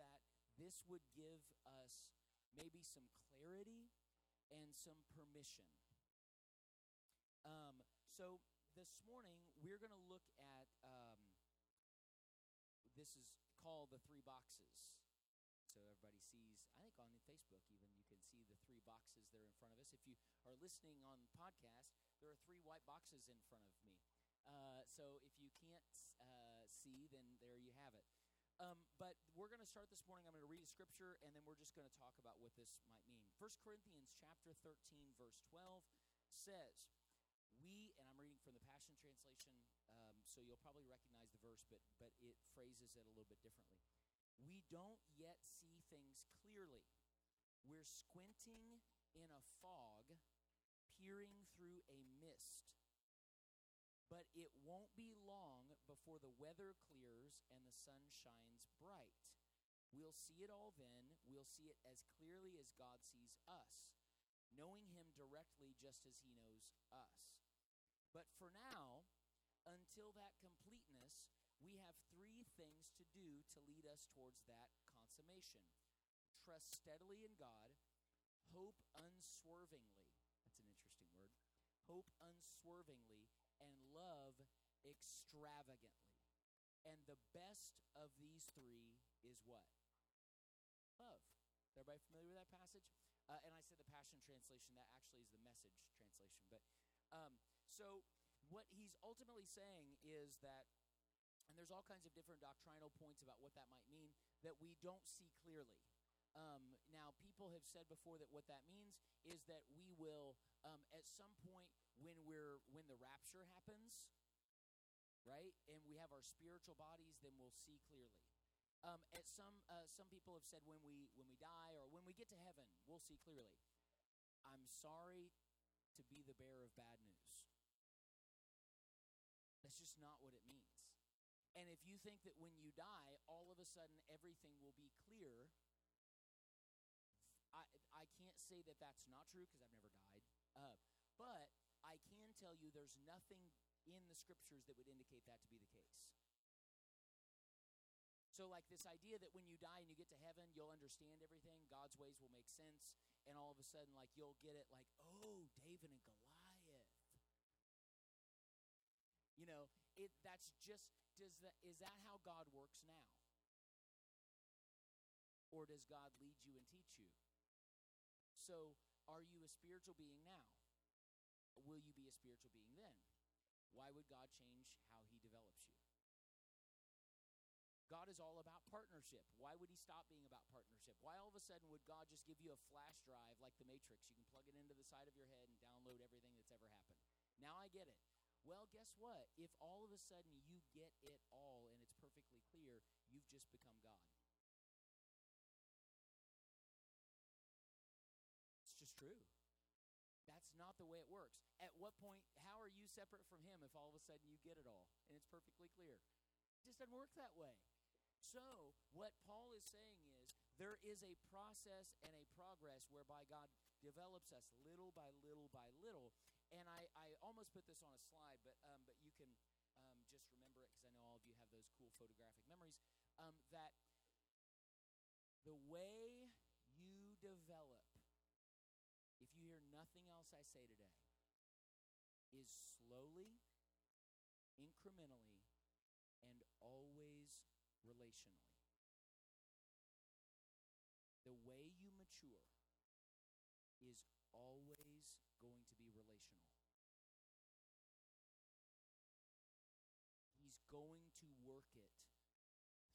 that this would give us maybe some clarity and some permission. Um, so this morning we're going to look at um, this is called the three boxes. So everybody sees, I think on Facebook even you can see the three boxes that are in front of us. If you are listening on podcast, there are three white boxes in front of me. Uh, so if you can't uh, see, then there you have it. Um, but we're going to start this morning. I'm going to read a scripture, and then we're just going to talk about what this might mean. 1 Corinthians chapter 13, verse 12 says, we and i'm reading from the passion translation um, so you'll probably recognize the verse but but it phrases it a little bit differently we don't yet see things clearly we're squinting in a fog peering through a mist but it won't be long before the weather clears and the sun shines bright. We'll see it all then. We'll see it as clearly as god sees us knowing him directly just as he knows us. But for now, until that completeness, we have three things to do to lead us towards that consummation. Trust steadily in God, hope unswervingly. That's an interesting word. Hope unswervingly, and love extravagantly. And the best of these three is what? Love. Everybody familiar with that passage? Uh, and I said the Passion Translation, that actually is the message translation. But um, so, what he's ultimately saying is that, and there's all kinds of different doctrinal points about what that might mean, that we don't see clearly. Um, now, people have said before that what that means is that we will, um, at some point when we're when the rapture happens, right, and we have our spiritual bodies, then we'll see clearly. Um, at some uh, some people have said when we when we die or when we get to heaven, we'll see clearly. I'm sorry to be the bearer of bad news. That's just not what it means. And if you think that when you die, all of a sudden everything will be clear, I, I can't say that that's not true because I've never died. Uh, but I can tell you there's nothing in the scriptures that would indicate that to be the case. So, like this idea that when you die and you get to heaven, you'll understand everything, God's ways will make sense, and all of a sudden, like, you'll get it like, oh, David and Goliath. You know, it that's just does that is that how God works now? Or does God lead you and teach you? So, are you a spiritual being now? Will you be a spiritual being then? Why would God change how he develops you? God is all about partnership. Why would he stop being about partnership? Why all of a sudden would God just give you a flash drive like the Matrix? You can plug it into the side of your head and download everything that's ever happened. Now I get it. Well, guess what? If all of a sudden you get it all and it's perfectly clear, you've just become God. Not the way it works. At what point, how are you separate from Him if all of a sudden you get it all and it's perfectly clear? It just doesn't work that way. So, what Paul is saying is there is a process and a progress whereby God develops us little by little by little. And I, I almost put this on a slide, but um, but you can um, just remember it because I know all of you have those cool photographic memories. Um, that the way you develop, else I say today, is slowly, incrementally, and always relationally. The way you mature is always going to be relational. He's going to work it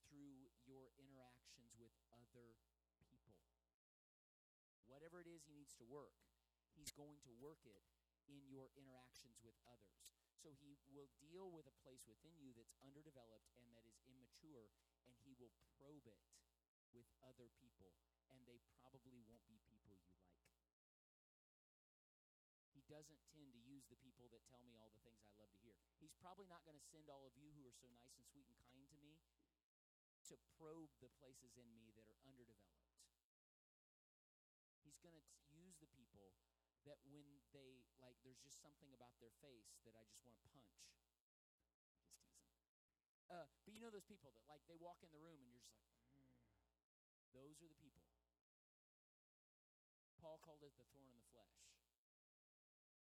through your interactions with other people. Whatever it is he needs to work, he's going to work it in your interactions with others. So he will deal with a place within you that's underdeveloped and that is immature, and he will probe it with other people, and they probably won't be people you like. He doesn't tend to use the people that tell me all the things I love to hear. He's probably not going to send all of you who are so nice and sweet and kind to me to probe the places in me that are underdeveloped. He's going to use the people that when they, like, there's just something about their face that I just want to punch. Just teasing. Uh, but you know those people that, like, they walk in the room and you're just like, mm. those are the people. Paul called it the thorn in the flesh.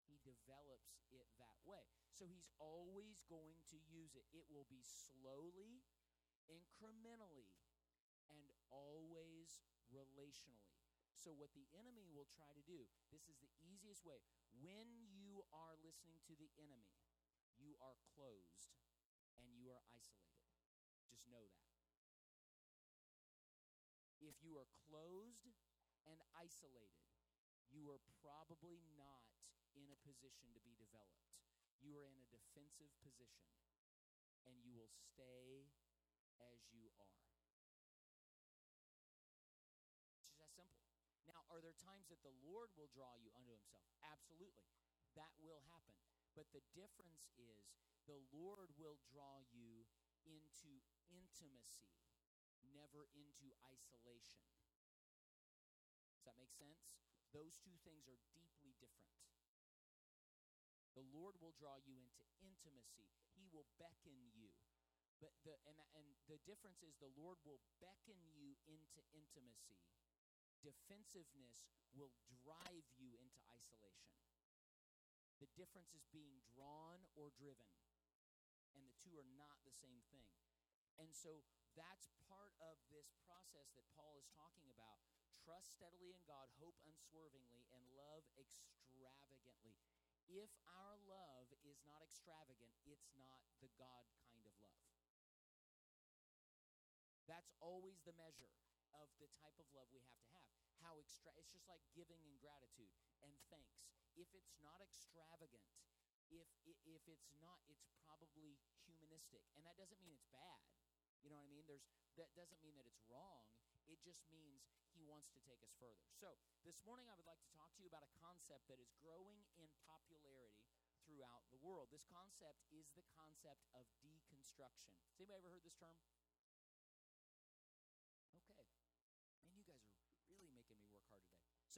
He develops it that way. So he's always going to use it. It will be slowly incrementally, and always relationally. So, what the enemy will try to do, this is the easiest way. When you are listening to the enemy, you are closed and you are isolated. Just know that. If you are closed and isolated, you are probably not in a position to be developed. You are in a defensive position and you will stay as you are. It's just that simple. Now, are there times that the Lord will draw you unto himself? Absolutely. That will happen. But the difference is the Lord will draw you into intimacy, never into isolation. Does that make sense? Those two things are deeply different. The Lord will draw you into intimacy. He will beckon you. But the and and the difference is the Lord will beckon you into intimacy. Defensiveness will drive you into isolation. The difference is being drawn or driven. And the two are not the same thing. And so that's part of this process that Paul is talking about. Trust steadily in God, hope unswervingly, and love extravagantly. If our love is not extravagant, it's not the God kind of love. That's always the measure of the type of love we have to have. How extra it's just like giving and gratitude and thanks. If it's not extravagant, if if it's not it's probably humanistic. And that doesn't mean it's bad. You know what I mean? There's that doesn't mean that it's wrong. It just means he wants to take us further. So, this morning I would like to talk to you about a concept that is growing in popularity throughout the world. This concept is the concept of deconstruction. Has anybody ever heard this term?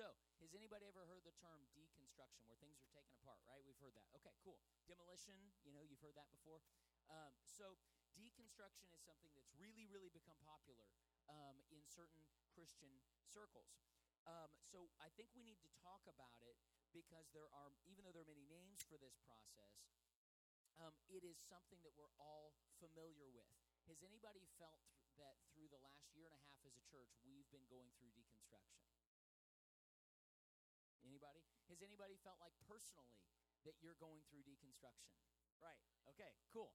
So, has anybody ever heard the term deconstruction, where things are taken apart, right? We've heard that. Okay, cool. Demolition, you know, you've heard that before. Um, so, deconstruction is something that's really, really become popular um, in certain Christian circles. Um, so, I think we need to talk about it because there are, even though there are many names for this process, um, it is something that we're all familiar with. Has anybody felt th- that through the last year and a half as a church, we've been going through deconstruction? Anybody? Has anybody felt like personally that you're going through deconstruction? Right. Okay, cool.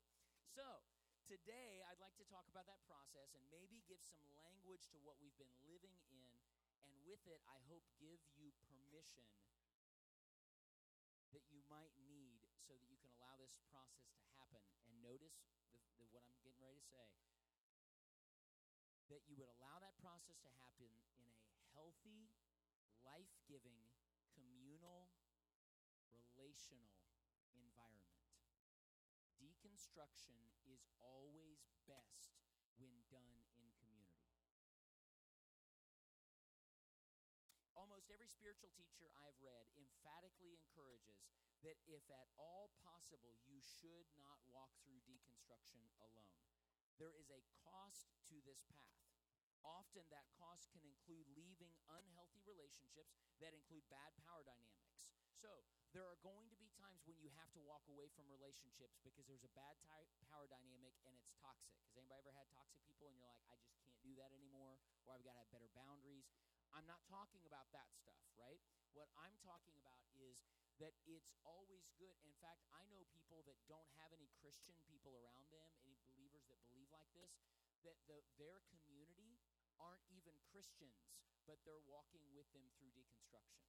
So, today I'd like to talk about that process and maybe give some language to what we've been living in and with it I hope give you permission that you might need so that you can allow this process to happen. And notice the, the, what I'm getting ready to say that you would allow that process to happen in a healthy, life giving, communal, relational environment. Deconstruction is always best when done in community. Almost every spiritual teacher I've read emphatically encourages that if at all possible, you should not walk through deconstruction alone. There is a cost to this path. Often that cost can include leaving relationships that include bad power dynamics. So, there are going to be times when you have to walk away from relationships because there's a bad ty- power dynamic and it's toxic. Has anybody ever had toxic people and you're like, I just can't do that anymore, or I've got to have better boundaries? I'm not talking about that stuff, right? What I'm talking about is that it's always good. In fact, I know people that don't have any Christian people around them, any believers that believe like this, that the, their community aren't even Christians, but they're walking with them through deconstruction.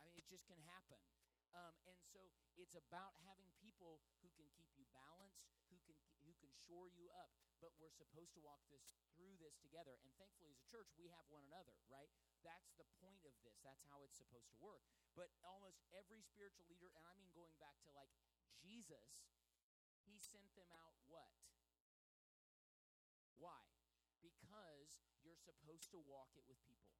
I mean, it just can happen. Um, and so it's about having people who can keep you balanced, who can who can shore you up. But we're supposed to walk this through this together. And thankfully, as a church, we have one another, right? That's the point of this. That's how it's supposed to work. But almost every spiritual leader, and I mean going back to like Jesus, he sent them out what? Why? Because you're supposed to walk it with people.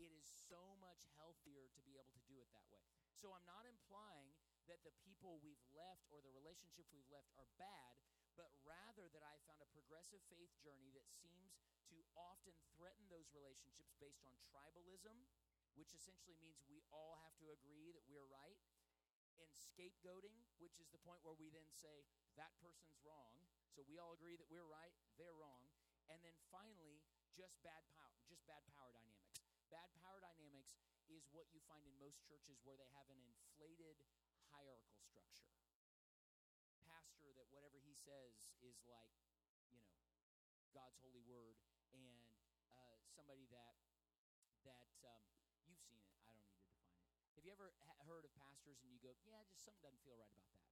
It is so much healthier to be able to do it that way. So I'm not implying that the people we've left or the relationship we've left are bad, but rather that I found a progressive faith journey that seems to often threaten those relationships based on tribalism, which essentially means we all have to agree that we're right, and scapegoating, which is the point where we then say that person's wrong. So we all agree that we're right, they're wrong. And then finally, just bad power, just bad power dynamics. Bad power dynamics is what you find in most churches where they have an inflated hierarchical structure. Pastor that whatever he says is like, you know, God's holy word, and uh, somebody that that um, you've seen it. I don't need to define it. Have you ever ha- heard of pastors and you go, yeah, just something doesn't feel right about that?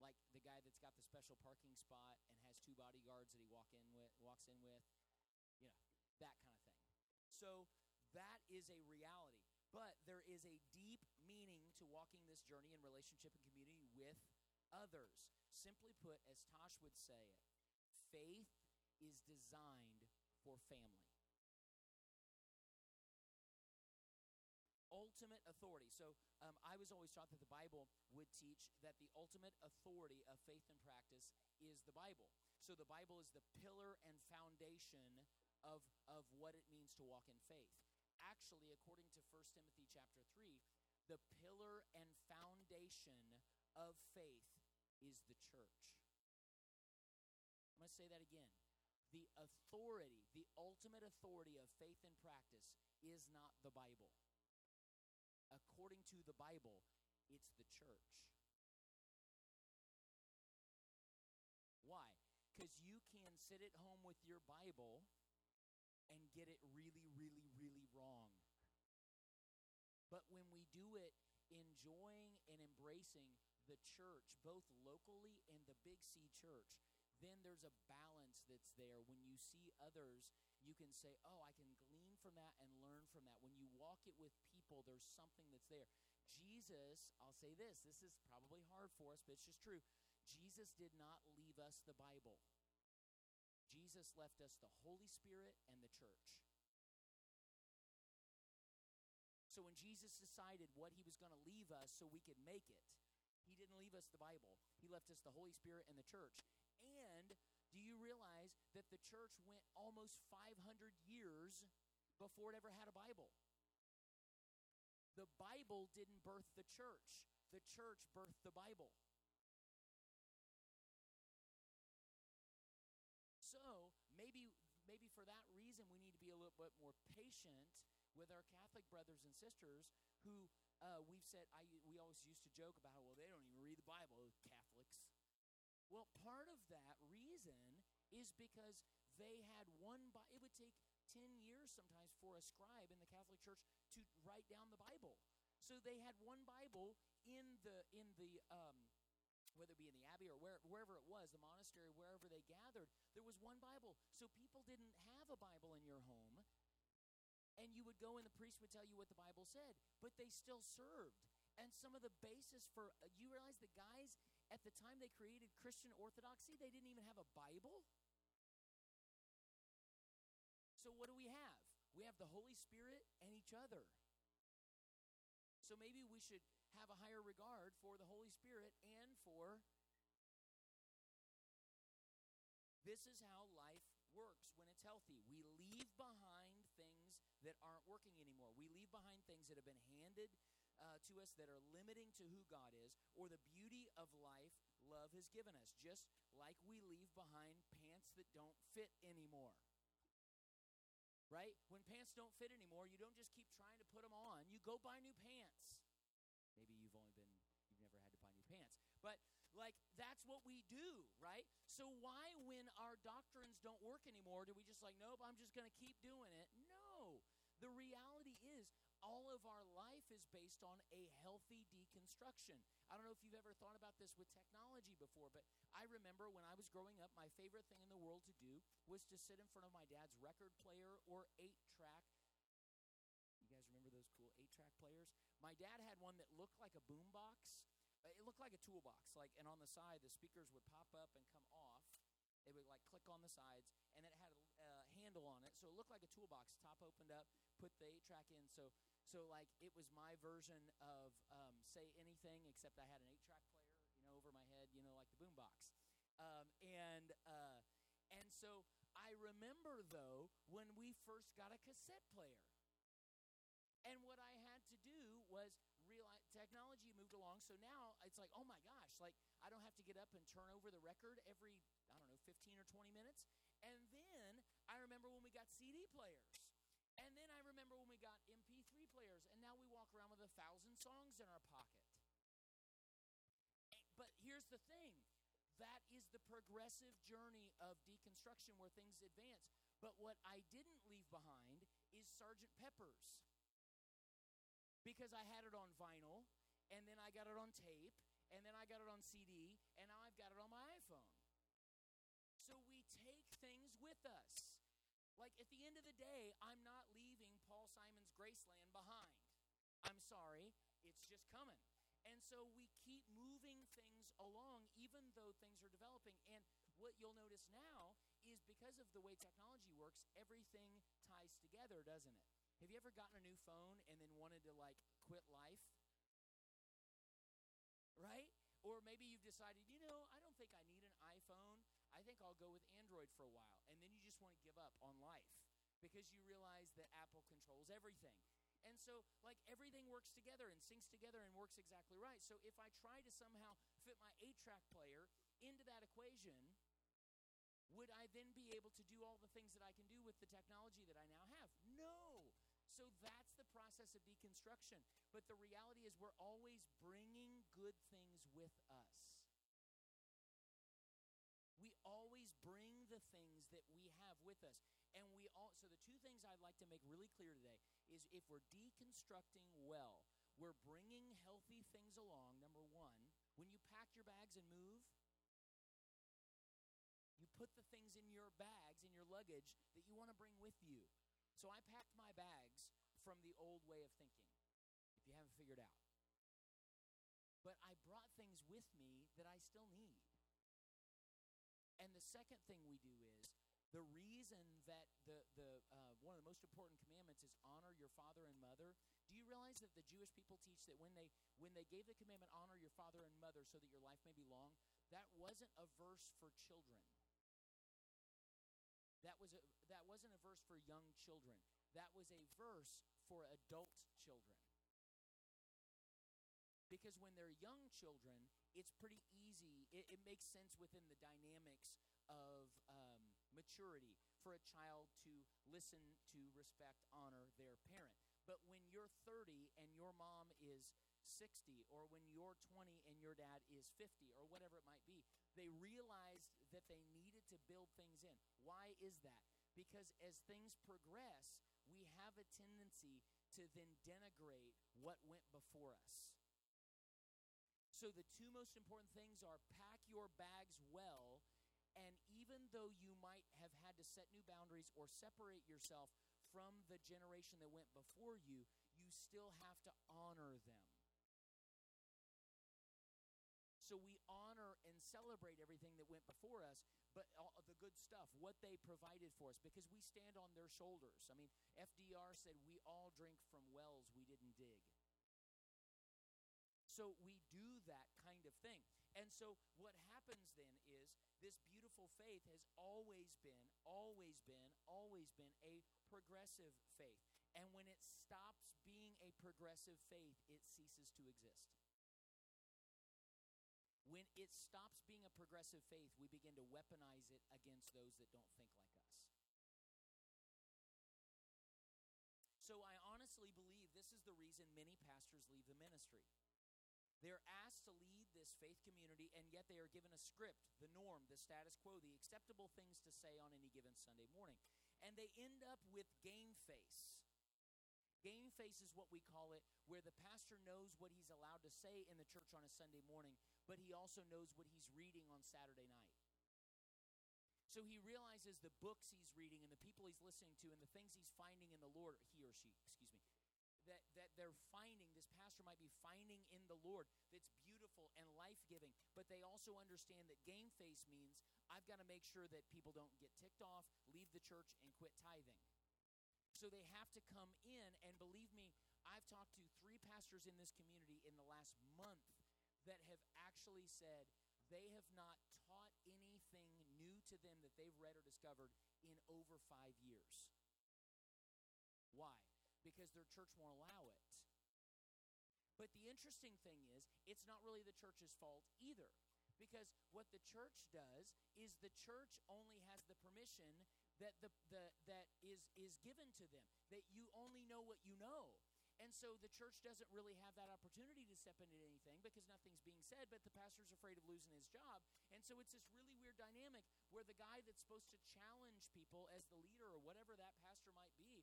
Like the guy that's got the special parking spot and has two bodyguards that he walk in with, walks in with, you know, that kind of thing. So that is a reality. But there is a deep meaning to walking this journey in relationship and community with others. Simply put, as Tosh would say it, faith is designed for family. Ultimate authority. So um, I was always taught that the Bible would teach that the ultimate authority of faith and practice is the Bible. So the Bible is the pillar and foundation of, of what it means to walk in faith actually, according to 1 Timothy chapter 3, the pillar and foundation of faith is the church. I'm going to say that again. The authority, the ultimate authority of faith and practice is not the Bible. According to the Bible, it's the church. Why? Because you can sit at home with your Bible and get it really, really, really wrong. But when we do it enjoying and embracing the church, both locally and the Big C church, then there's a balance that's there. When you see others, you can say, Oh, I can glean from that and learn from that. When you walk it with people, there's something that's there. Jesus, I'll say this, this is probably hard for us, but it's just true. Jesus did not leave us the Bible. Jesus left us the Holy Spirit and the church. So when Jesus decided what he was going to leave us so we could make it, he didn't leave us the Bible. He left us the Holy Spirit and the church. And do you realize that the church went almost 500 years before it ever had a Bible? The Bible didn't birth the church, the church birthed the Bible. So maybe maybe for that reason we need to be a little bit more patient with our Catholic brothers and sisters who uh, we've said I we always used to joke about well they don't even read the Bible Catholics. Well, part of that reason is because they had one it would take 10 years sometimes for a scribe in the Catholic Church to write down the Bible. So they had one Bible in the in the um, whether it be in the abbey or where, wherever it was, the monastery, wherever they gathered, there was one Bible. So people didn't have a Bible in your home. And you would go and the priest would tell you what the Bible said, but they still served. And some of the basis for, uh, you realize the guys at the time they created Christian orthodoxy, they didn't even have a Bible? So what do we have? We have the Holy Spirit and each other. So maybe we should have a higher regard for the Holy Spirit and for. This is how life works when it's healthy. We leave behind things that aren't working anymore. We leave behind things that have been handed uh, to us that are limiting to who God is or the beauty of life love has given us, just like we leave behind pants that don't fit anymore. Right? When pants don't fit anymore, you don't just keep trying to put them on. You go buy new pants. Maybe you've only been, you've never had to buy new pants. But like that's what we do, right? So why when our doctrines don't work anymore do we just like nope, I'm just going to keep doing it? No. The reality is all of our life is based on a healthy deconstruction. I don't know if you've ever thought about this with technology before, but I remember when I was growing up, my favorite thing in the world to do was to sit in front of my dad's record player or eight track. You guys remember those cool eight track players? My dad had one that looked like a boombox. It looked like a toolbox, like, and on the side, the speakers would pop up and come off. They would like click on the sides, and it had a handle on it, so it looked like a toolbox. Top opened up, put the eight track in. So, so like it was my version of um, say anything, except I had an eight track player, you know, over my head, you know, like the boombox. Um, and uh, and so I remember though when we first got a cassette player. And what I had to do was realize technology moved along. So now it's like, oh my gosh, like I don't have to get up and turn over the record every, I don't know, 15 or 20 minutes. And then I remember when we got CD players. And then I remember when we got MP3 players. And now we walk around with a thousand songs in our pocket. But here's the thing that is the progressive journey of deconstruction where things advance. But what I didn't leave behind is Sergeant Pepper's because I had it on vinyl, and then I got it on tape, and then I got it on CD, and now I've got it on my iPhone. So we take things with us. Like at the end of the day, I'm not leaving Paul Simon's Graceland behind. I'm sorry, it's just coming. And so we keep moving things along even though things are developing. And what you'll notice now is because of the way technology works, everything ties together, doesn't it? Have you ever gotten a new phone and then wanted to like quit life? Right? Or maybe you've decided, you know, I don't think I need an iPhone. I think I'll go with Android for a while. And then you just want to give up on life because you realize that Apple controls everything. And so, like, everything works together and syncs together and works exactly right. So, if I try to somehow fit my eight track player into that equation, would I then be able to do all the things that I can do with the technology that I now have? No. So that's the process of deconstruction. But the reality is, we're always bringing good things with us. That we have with us. And we all, so the two things I'd like to make really clear today is if we're deconstructing well, we're bringing healthy things along. Number one, when you pack your bags and move, you put the things in your bags, in your luggage that you want to bring with you. So I packed my bags from the old way of thinking, if you haven't figured out. But I brought things with me that I still need. And the second thing we do is the reason that the, the uh, one of the most important commandments is honor your father and mother. Do you realize that the Jewish people teach that when they when they gave the commandment honor your father and mother so that your life may be long, that wasn't a verse for children. That was a that wasn't a verse for young children. That was a verse for adult children. Because when they're young children, it's pretty easy. It, it makes sense within the dynamics of um, maturity for a child to listen to, respect, honor their parent. But when you're 30 and your mom is 60, or when you're 20 and your dad is 50, or whatever it might be, they realized that they needed to build things in. Why is that? Because as things progress, we have a tendency to then denigrate what went before us. So the two most important things are pack your bags well, and though you might have had to set new boundaries or separate yourself from the generation that went before you, you still have to honor them. So we honor and celebrate everything that went before us, but all the good stuff, what they provided for us, because we stand on their shoulders. I mean, FDR said we all drink from wells we didn't dig. So we do that kind of thing. And so what happens then is this beautiful faith has always been, always been, always been a progressive faith. And when it stops being a progressive faith, it ceases to exist. When it stops being a progressive faith, we begin to weaponize it against those that don't think like us. So I honestly believe this is the reason many pastors. They're asked to lead this faith community, and yet they are given a script, the norm, the status quo, the acceptable things to say on any given Sunday morning. And they end up with game face. Game face is what we call it, where the pastor knows what he's allowed to say in the church on a Sunday morning, but he also knows what he's reading on Saturday night. So he realizes the books he's reading and the people he's listening to and the things he's finding in the Lord, he or she, excuse me, that, that they're finding, this pastor might be finding in the Lord that's beautiful and life giving. But they also understand that game face means I've got to make sure that people don't get ticked off, leave the church, and quit tithing. So they have to come in, and believe me, I've talked to three pastors in this community in the last month that have actually said they have not taught anything new to them that they've read or discovered in over five years. Why? Because their church won't allow it. But the interesting thing is, it's not really the church's fault either. Because what the church does is the church only has the permission that the, the that is is given to them. That you only know what you know. And so the church doesn't really have that opportunity to step into anything because nothing's being said, but the pastor's afraid of losing his job. And so it's this really weird dynamic where the guy that's supposed to challenge people as the leader or whatever that pastor might be,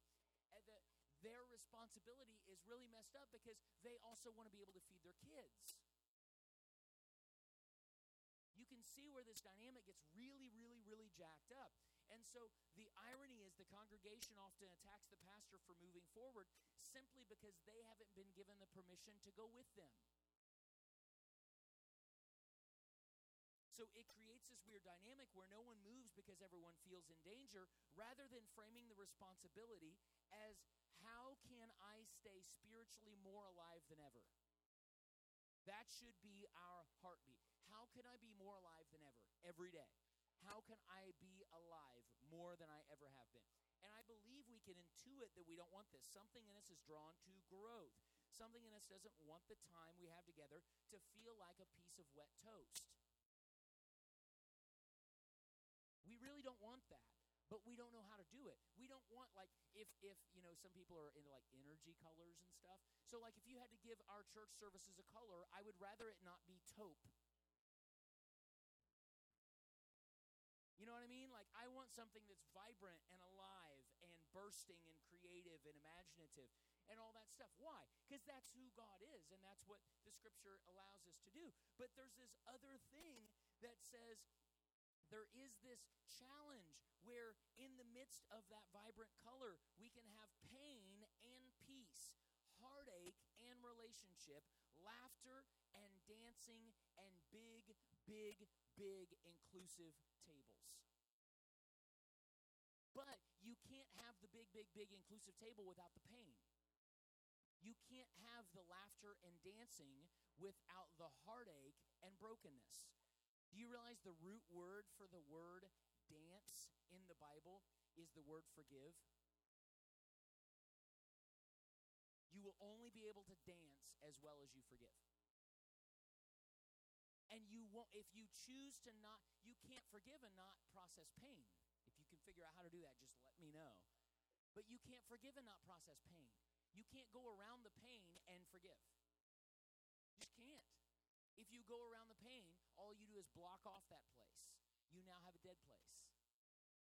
eh, the, their responsibility is really messed up because they also want to be able to feed their kids. You can see where this dynamic gets really, really, really jacked up. And so the irony is the congregation often attacks the pastor for moving forward simply because they haven't been given the permission to go with them. So it creates this weird dynamic where no one moves because everyone feels in danger rather than framing the responsibility as how can I stay spiritually more alive than ever? That should be our heartbeat. How can I be more alive than ever every day? How can I be alive more than I ever have been? And I believe we can intuit that we don't want this. Something in us is drawn to growth. Something in us doesn't want the time we have together to feel like a piece of wet toast. But we don't know how to do it. We don't want like if if you know some people are into like energy colors and stuff. So like if you had to give our church services a color, I would rather it not be taupe. You know what I mean? Like I want something that's vibrant and alive and bursting and creative and imaginative and all that stuff. Why? Because that's who God is and that's what the scripture allows us to do. But there's this other thing that says there is this challenge where, in the midst of that vibrant color, we can have pain and peace, heartache and relationship, laughter and dancing, and big, big, big inclusive tables. but you can't have the big, big, big inclusive table without the pain. You can't have the laughter and dancing without the heartache and brokenness. Do you realize the root word for the word dance in the Bible is the word forgive? You will only be able to dance as well as you forgive. And you won't, if you choose to not, you can't forgive and not process pain If you can figure out how to do that, just let me know. But you can't forgive and not process pain. You can't go around the pain and forgive. You just can't. If you go around the pain, all you do is block off that place. You now have a dead place.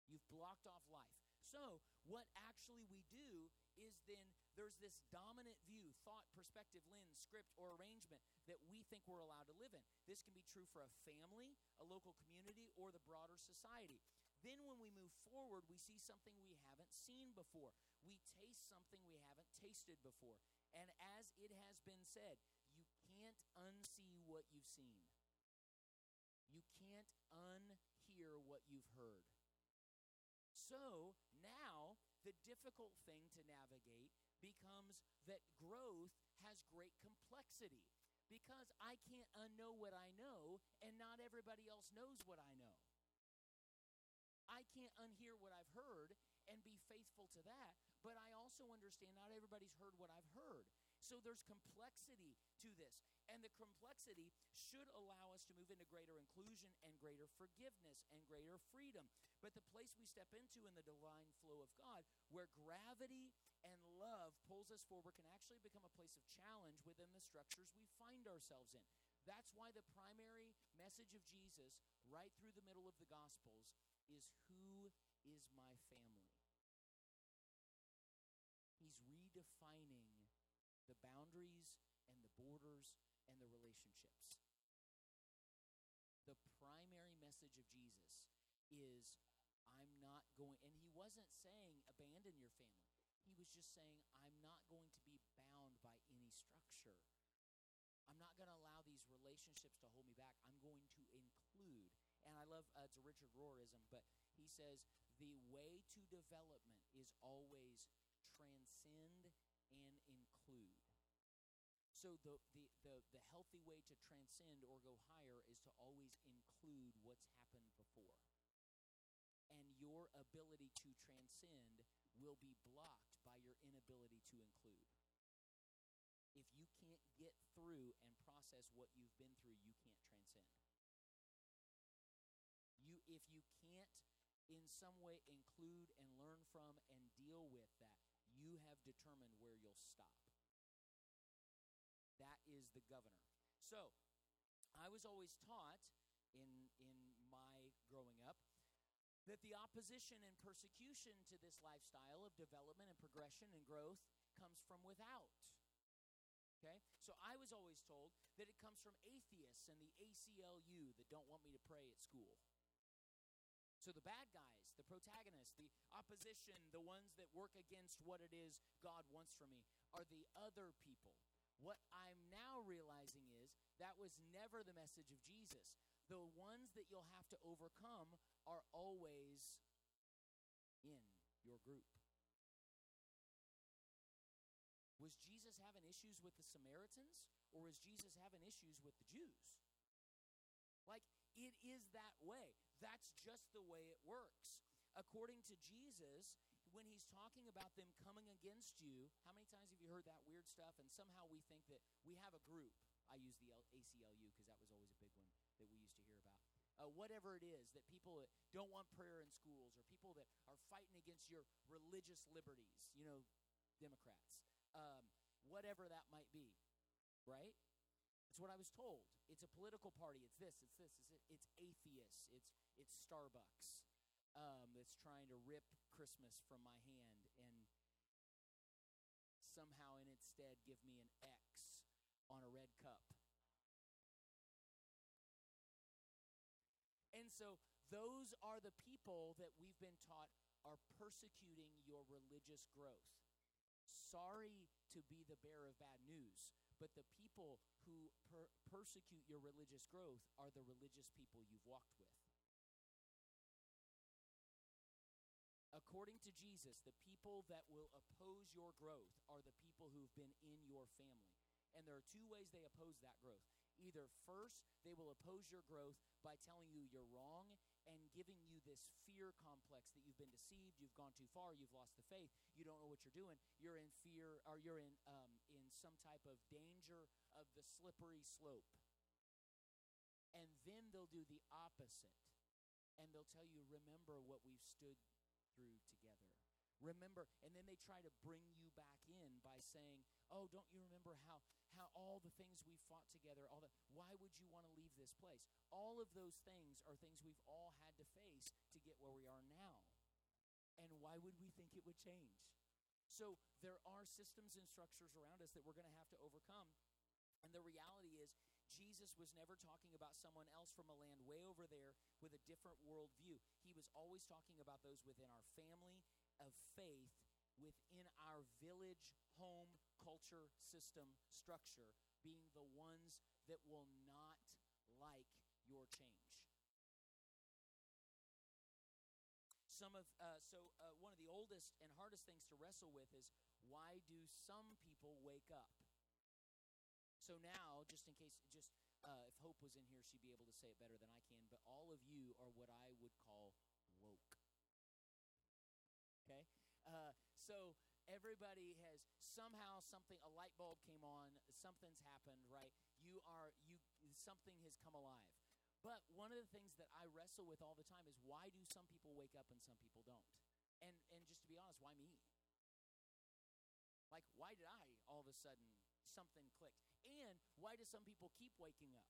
You've blocked off life. So, what actually we do is then there's this dominant view, thought, perspective, lens, script, or arrangement that we think we're allowed to live in. This can be true for a family, a local community, or the broader society. Then, when we move forward, we see something we haven't seen before. We taste something we haven't tasted before. And as it has been said, can't unsee what you've seen, you can't unhear what you've heard. So now, the difficult thing to navigate becomes that growth has great complexity because I can't unknow what I know, and not everybody else knows what I know. I can't unhear what I've heard and be faithful to that, but I also understand not everybody's heard what I've heard. So there's complexity to this. And the complexity should allow us to move into greater inclusion and greater forgiveness and greater freedom. But the place we step into in the divine flow of God, where gravity and love pulls us forward, can actually become a place of challenge within the structures we find ourselves in. That's why the primary message of Jesus, right through the middle of the Gospels, is Who is my family? He's redefining the boundaries and the borders and the relationships. The primary message of Jesus is I'm not going, and he wasn't saying abandon your family. He was just saying I'm not going to be bound by any structure. I'm not going to allow these relationships to hold me back. I'm going to include, and I love uh, it's a Richard Rohrism, but he says the way to development is always transcend. So the, the, the, the healthy way to transcend or go higher is to always include what's happened before. And your ability to transcend will be blocked by your inability to include. If you can't get through and process what you've been through, you can't transcend. You if you can't in some way include and learn from and deal with that, you have determined where you'll stop. Is the governor. So, I was always taught in in my growing up that the opposition and persecution to this lifestyle of development and progression and growth comes from without. Okay? So I was always told that it comes from atheists and the ACLU that don't want me to pray at school. So the bad guys, the protagonists, the opposition, the ones that work against what it is God wants for me are the other people. What I'm now realizing is that was never the message of Jesus. The ones that you'll have to overcome are always in your group. Was Jesus having issues with the Samaritans or was Jesus having issues with the Jews? Like, it is that way. That's just the way it works. According to Jesus, when he's talking about them coming against you, how many times have you heard that weird stuff? And somehow we think that we have a group. I use the ACLU because that was always a big one that we used to hear about. Uh, whatever it is, that people that don't want prayer in schools or people that are fighting against your religious liberties, you know, Democrats, um, whatever that might be, right? It's what I was told. It's a political party. It's this. It's this. It's, it. it's atheists. It's it's Starbucks um, that's trying to rip Christmas from my hand and somehow in instead give me an X on a red cup. And so those are the people that we've been taught are persecuting your religious growth. Sorry to be the bearer of bad news, but the people who per- persecute your religious growth are the religious people you've walked with. According to Jesus, the people that will oppose your growth are the people who've been in your family. And there are two ways they oppose that growth. Either first, they will oppose your growth by telling you you're wrong and giving you this fear complex that you've been deceived, you've gone too far, you've lost the faith, you don't know what you're doing, you're in fear or you're in um, in some type of danger of the slippery slope. And then they'll do the opposite. And they'll tell you, remember what we've stood through together. Remember, and then they try to bring you back in by saying, "Oh, don't you remember how how all the things we fought together, all the why would you want to leave this place?" All of those things are things we've all had to face to get where we are now. And why would we think it would change? So there are systems and structures around us that we're going to have to overcome. And the reality is, Jesus was never talking about someone else from a land way over there with a different worldview. He was always talking about those within our family of faith, within our village, home, culture, system, structure, being the ones that will not like your change. Some of uh, so uh, one of the oldest and hardest things to wrestle with is why do some people wake up? So now, just in case, just uh, if Hope was in here, she'd be able to say it better than I can. But all of you are what I would call woke. Okay, uh, so everybody has somehow something a light bulb came on, something's happened, right? You are you something has come alive. But one of the things that I wrestle with all the time is why do some people wake up and some people don't? And and just to be honest, why me? Like why did I all of a sudden something clicked? And why do some people keep waking up?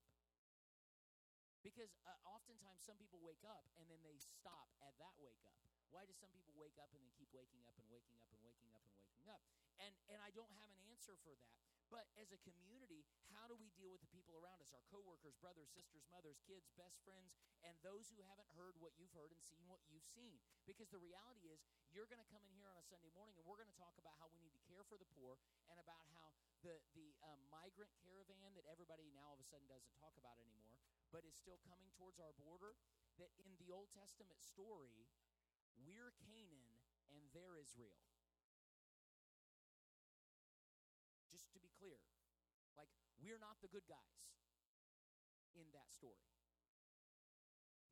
Because uh, oftentimes some people wake up and then they stop at that wake up. Why do some people wake up and then keep waking up and waking up and waking up and waking up? And and I don't have an answer for that. But as a community, how do we deal with the people around us, our coworkers, brothers, sisters, mothers, kids, best friends, and those who haven't heard what you've heard and seen what you've seen? Because the reality is, you're going to come in here on a Sunday morning and we're going to talk about how we need to care for the poor and about the, the um, migrant caravan that everybody now all of a sudden doesn't talk about anymore, but is still coming towards our border, that in the Old Testament story, we're Canaan and they're Israel. Just to be clear, like, we're not the good guys in that story.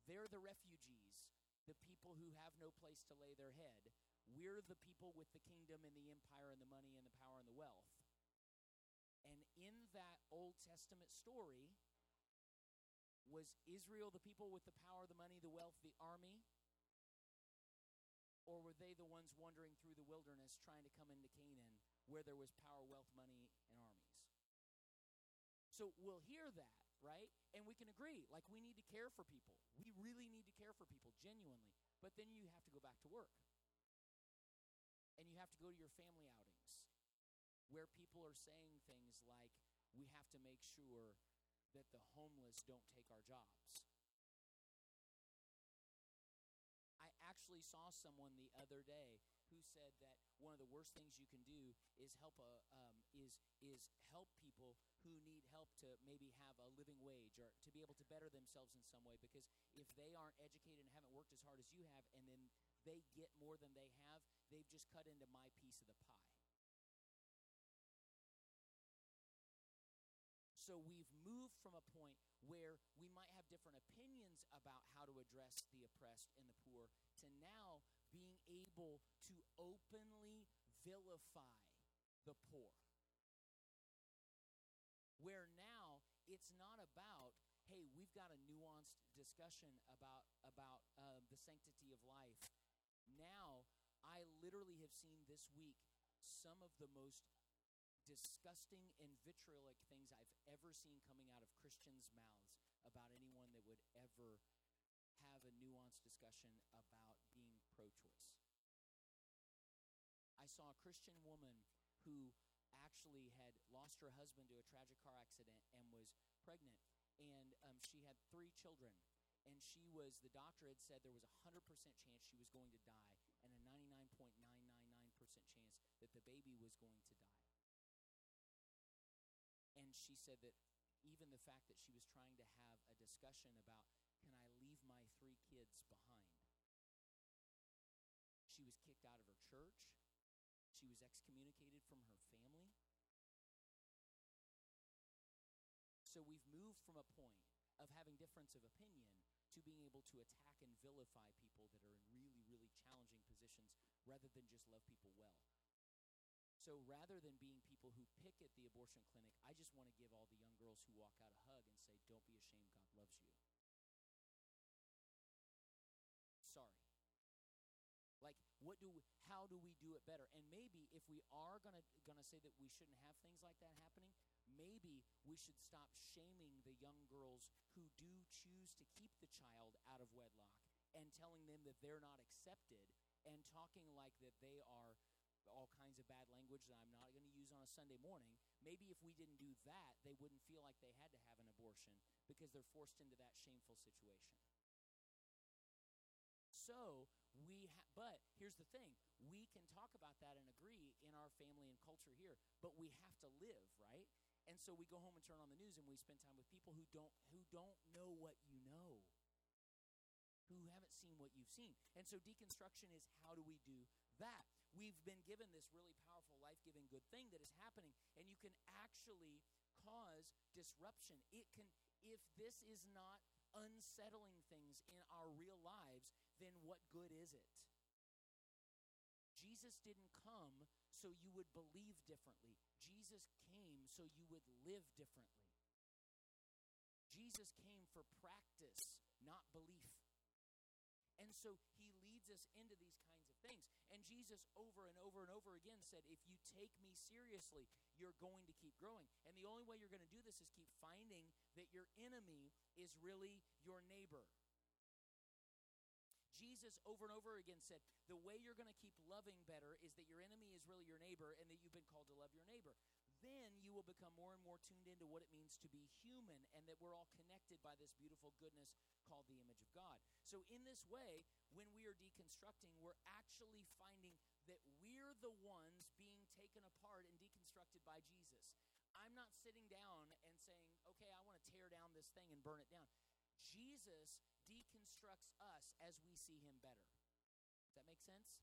They're the refugees, the people who have no place to lay their head. We're the people with the kingdom and the empire and the money and the power and the wealth. In that Old Testament story, was Israel the people with the power, the money, the wealth, the army? Or were they the ones wandering through the wilderness trying to come into Canaan where there was power, wealth, money, and armies? So we'll hear that, right? And we can agree, like, we need to care for people. We really need to care for people, genuinely. But then you have to go back to work. And you have to go to your family outings where people are saying things like, we have to make sure that the homeless don't take our jobs. I actually saw someone the other day who said that one of the worst things you can do is help a um, is is help people who need help to maybe have a living wage or to be able to better themselves in some way because if they aren't educated and haven't worked as hard as you have and then they get more than they have they've just cut into my piece of the pie So we've moved from a point where we might have different opinions about how to address the oppressed and the poor to now being able to openly vilify the poor. Where now it's not about, hey, we've got a nuanced discussion about about uh, the sanctity of life. Now, I literally have seen this week some of the most disgusting and vitriolic things I've ever seen coming out of Christians' mouths about anyone that would ever have a nuanced discussion about being pro choice. I saw a Christian woman who actually had lost her husband to a tragic car accident and was pregnant, and um, she had three children. And she was, the doctor had said there was a 100% chance she was going to die, and a 99.999% chance that the baby was going to die she said that even the fact that she was trying to have a discussion about, can I leave my three kids behind? She was kicked out of her church. She was excommunicated from her family. So we've moved from a point of having difference of opinion to being able to attack and vilify people that are in really, really challenging positions rather than just love people well. So rather than being people who pick at the abortion clinic, I just want to give all the young girls who walk out a hug and say, Don't be ashamed, God loves you. Sorry. Like, what do we, how do we do it better? And maybe if we are gonna gonna say that we shouldn't have things like that happening, maybe we should stop shaming the young girls who do choose to keep the child out of wedlock and telling them that they're not accepted and talking like that they are all kinds of bad language that I'm not going to use on a Sunday morning. Maybe if we didn't do that, they wouldn't feel like they had to have an abortion because they're forced into that shameful situation. So, we ha- but here's the thing we can talk about that and agree in our family and culture here, but we have to live, right? And so we go home and turn on the news and we spend time with people who don't who don't know what you know who haven't seen what you've seen. And so deconstruction is how do we do that? We've been given this really powerful, life giving good thing that is happening, and you can actually cause disruption. It can, if this is not unsettling things in our real lives, then what good is it? Jesus didn't come so you would believe differently. Jesus came so you would live differently. Jesus came for practice, not belief. And so he leads us into these kinds things. And Jesus, over and over and over again, said, If you take me seriously, you're going to keep growing. And the only way you're going to do this is keep finding that your enemy is really your neighbor. Jesus over and over again said, The way you're going to keep loving better is that your enemy is really your neighbor and that you've been called to love your neighbor. Then you will become more and more tuned into what it means to be human and that we're all connected by this beautiful goodness called the image of God. So, in this way, when we are deconstructing, we're actually finding that we're the ones being taken apart and deconstructed by Jesus. I'm not sitting down and saying, okay, I want to tear down this thing and burn it down. Jesus deconstructs us as we see him better. Does that make sense?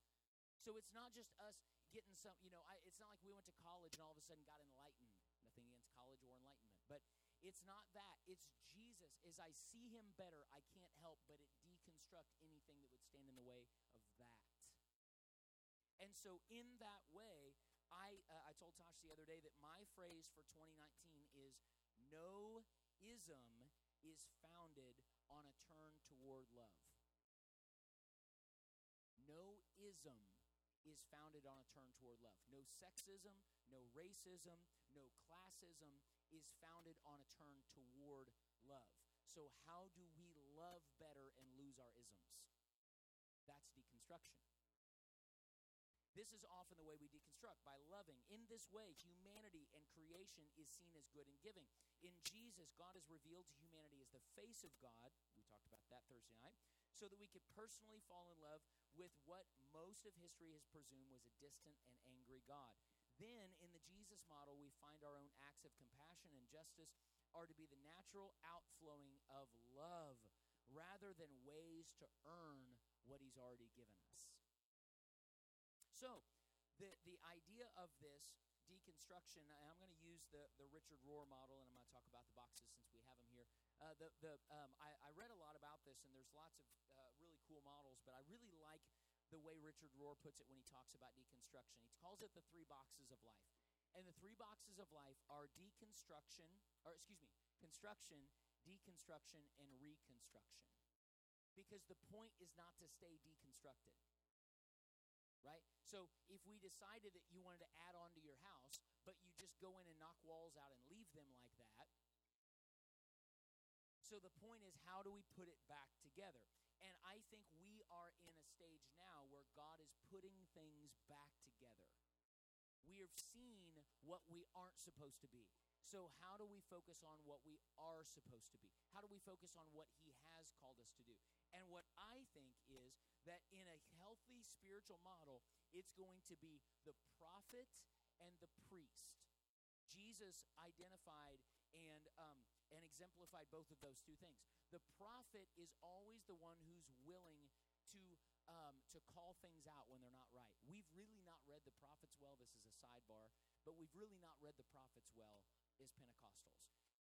So it's not just us getting some, you know, I, it's not like we went to college and all of a sudden got enlightened. Nothing against college or enlightenment. But it's not that. It's Jesus. As I see him better, I can't help but it deconstruct anything that would stand in the way of that. And so in that way, I, uh, I told Tosh the other day that my phrase for 2019 is no ism is founded on a turn toward love. No ism is founded on a turn toward love. No sexism, no racism, no classism is founded on a turn toward love. So, how do we love better and lose our isms? That's deconstruction. This is often the way we deconstruct by loving. In this way, humanity and creation is seen as good and giving. In Jesus, God is revealed to humanity as the face of God. We talked about that Thursday night. So that we could personally fall in love with what most of history has presumed was a distant and angry God. Then, in the Jesus model, we find our own acts of compassion and justice are to be the natural outflowing of love rather than ways to earn what He's already given us. So, the, the idea of this deconstruction, and I'm going to use the, the Richard Rohr model, and I'm going to talk about the boxes since we have them here. Uh, the, the, um, I, I, read a lot about this, and there's lots of uh, really cool models, but I really like the way Richard Rohr puts it when he talks about deconstruction. He calls it the three boxes of life. And the three boxes of life are deconstruction, or excuse me, construction, deconstruction, and reconstruction. Because the point is not to stay deconstructed right? So if we decided that you wanted to add on to your house, but you just go in and knock walls out and leave them like that. So the point is, how do we put it back together? And I think we are in a stage now where God is putting things back together. We have seen what we aren't supposed to be. So, how do we focus on what we are supposed to be? How do we focus on what He has called us to do? And what I think is that in a healthy spiritual model, it's going to be the prophet and the priest. Jesus identified and um, and exemplified both of those two things. The prophet is always the one who's willing to um, to call things out when they're not right. We've really not read the prophets well. This is a sidebar, but we've really not read the prophets well as Pentecostals.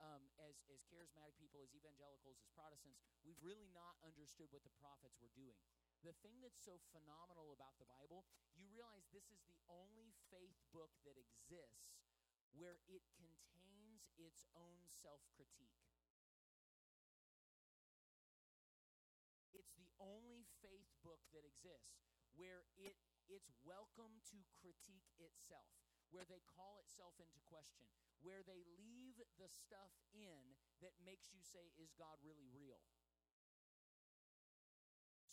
Um, as, as charismatic people, as evangelicals, as Protestants, we've really not understood what the prophets were doing. The thing that's so phenomenal about the Bible, you realize this is the only faith book that exists where it contains its own self critique. It's the only faith book that exists where it it's welcome to critique itself where they call itself into question, where they leave the stuff in that makes you say, is God really real?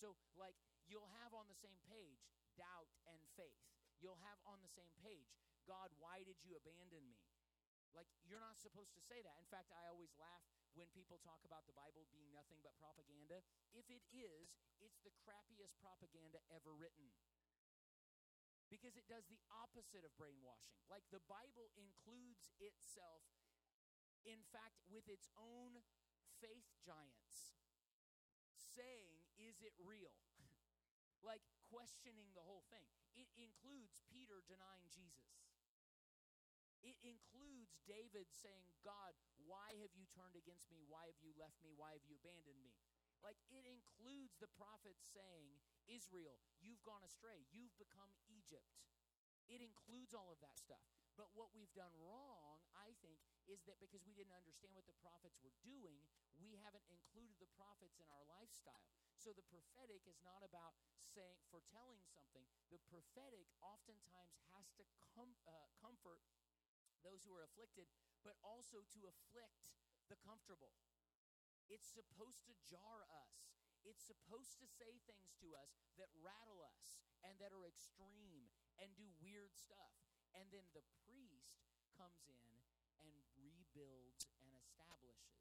So, like, you'll have on the same page doubt and faith. You'll have on the same page, God, why did you abandon me? Like, you're not supposed to say that. In fact, I always laugh when people talk about the Bible being nothing but propaganda. If it is, it's the crappiest propaganda ever written because it does the opposite of brainwashing. Like the Bible includes itself, in fact, with its own faith giants, saying, Is it real? like questioning the whole thing. It includes Peter denying Jesus. It includes David saying, God, why have you turned against me? Why have you left me? Why have you abandoned me? Like it includes the prophets saying, Israel, you've gone astray. You've become Egypt. It includes all of that stuff. But what we've done wrong, I think, is that because we didn't understand what the prophets were doing, we haven't included the prophets in our lifestyle. So the prophetic is not about saying foretelling something. The prophetic oftentimes has to com- uh, comfort those who are afflicted, but also to afflict the comfortable. It's supposed to jar us. It's supposed to say things to us that rattle us and that are extreme and do weird stuff. And then the priest comes in and rebuilds and establishes.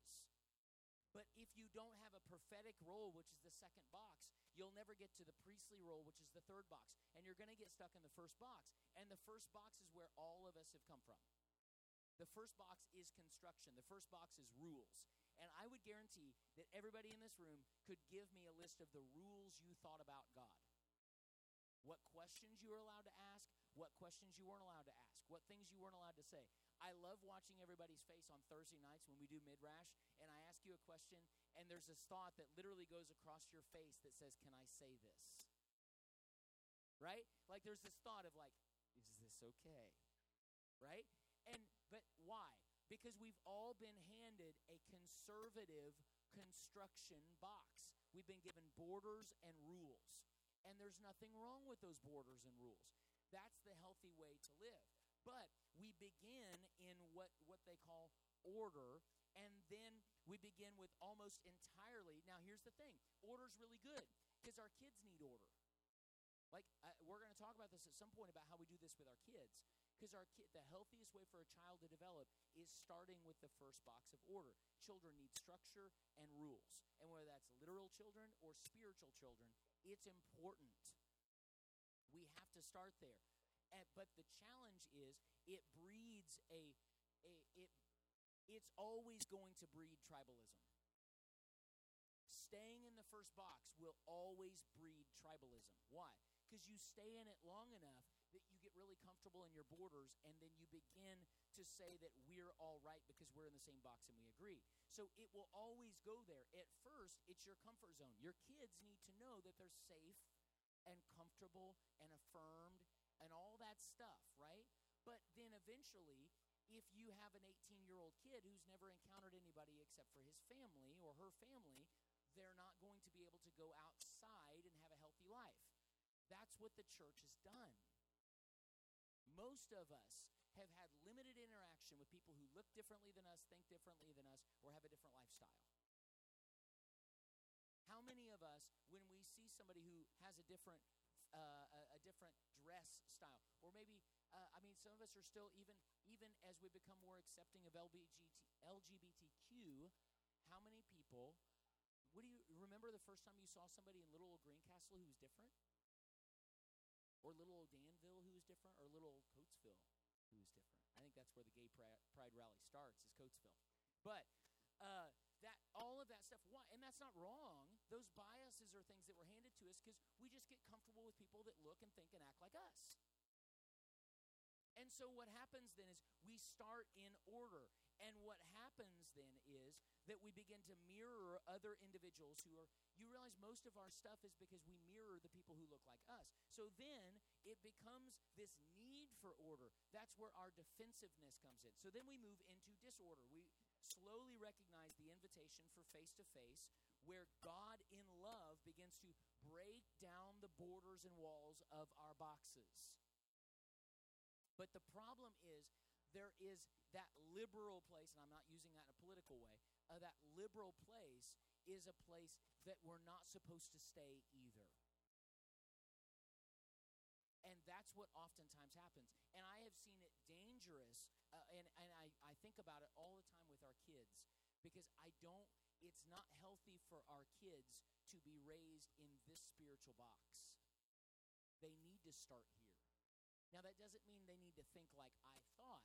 But if you don't have a prophetic role, which is the second box, you'll never get to the priestly role, which is the third box. And you're going to get stuck in the first box. And the first box is where all of us have come from. The first box is construction, the first box is rules. And I would guarantee that everybody in this room could give me a list of the rules you thought about God. What questions you were allowed to ask, what questions you weren't allowed to ask, what things you weren't allowed to say. I love watching everybody's face on Thursday nights when we do midrash, and I ask you a question, and there's this thought that literally goes across your face that says, Can I say this? Right? Like there's this thought of like, is this okay? Right? And but why? Because we've all been handed a conservative construction box. We've been given borders and rules. And there's nothing wrong with those borders and rules. That's the healthy way to live. But we begin in what, what they call order, and then we begin with almost entirely. Now, here's the thing order's really good because our kids need order. Like, uh, we're going to talk about this at some point about how we do this with our kids. Because our kid, the healthiest way for a child to develop is starting with the first box of order. Children need structure and rules. And whether that's literal children or spiritual children, it's important. We have to start there. And, but the challenge is it breeds a, a it it's always going to breed tribalism. Staying in the first box will always breed tribalism. Why? Because you stay in it long enough that you get really comfortable in your borders and then you begin to say that we're all right because we're in the same box and we agree. So it will always go there. At first, it's your comfort zone. Your kids need to know that they're safe and comfortable and affirmed and all that stuff, right? But then eventually, if you have an 18 year old kid who's never encountered anybody except for his family or her family, they're not going to be able to go outside and have a healthy life. That's what the church has done most of us have had limited interaction with people who look differently than us, think differently than us, or have a different lifestyle. How many of us, when we see somebody who has a different uh, a, a, different dress style, or maybe uh, I mean, some of us are still even even as we become more accepting of LBGT, LGBTQ. How many people? What do you remember the first time you saw somebody in Little Old Greencastle who was different? Or little old was different, or little Coatesville, who was different. I think that's where the gay pride, pride rally starts, is Coatesville. But uh, that all of that stuff, why? And that's not wrong. Those biases are things that were handed to us because we just get comfortable with people that look and think and act like us. And so what happens then is we start in order. And what happens then is that we begin to mirror other individuals who are, you realize most of our stuff is because we mirror the people who look like us. So then it becomes this need for order. That's where our defensiveness comes in. So then we move into disorder. We slowly recognize the invitation for face to face, where God in love begins to break down the borders and walls of our boxes. But the problem is, there is that liberal place, and I'm not using that in a political way, uh, that liberal place is a place that we're not supposed to stay either. And that's what oftentimes happens. And I have seen it dangerous, uh, and, and I, I think about it all the time with our kids because I don't, it's not healthy for our kids to be raised in this spiritual box. They need to start here. Now, that doesn't mean they need to think like I thought,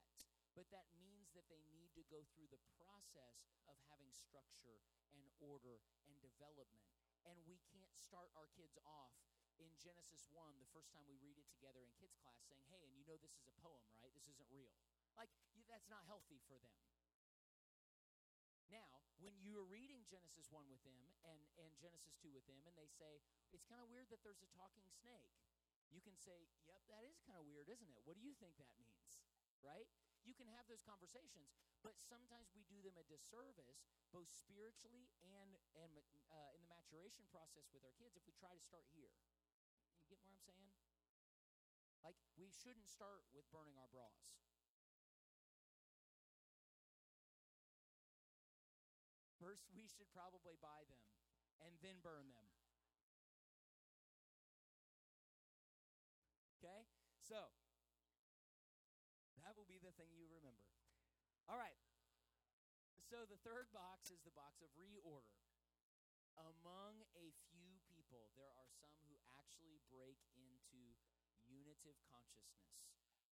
but that means that they need to go through the process of having structure and order and development. And we can't start our kids off in Genesis 1, the first time we read it together in kids' class, saying, hey, and you know this is a poem, right? This isn't real. Like, that's not healthy for them. Now, when you are reading Genesis 1 with them and, and Genesis 2 with them, and they say, it's kind of weird that there's a talking snake you can say, Yep, that is kind of weird, isn't it? What do you think that means? Right? You can have those conversations, but sometimes we do them a disservice, both spiritually and, and uh, in the maturation process with our kids, if we try to start here. You get what I'm saying? Like, we shouldn't start with burning our bras. First, we should probably buy them and then burn them. Okay? So, that will be the thing you remember. All right. So the third box is the box of reorder. Among a few people, there are some who actually break into unitive consciousness,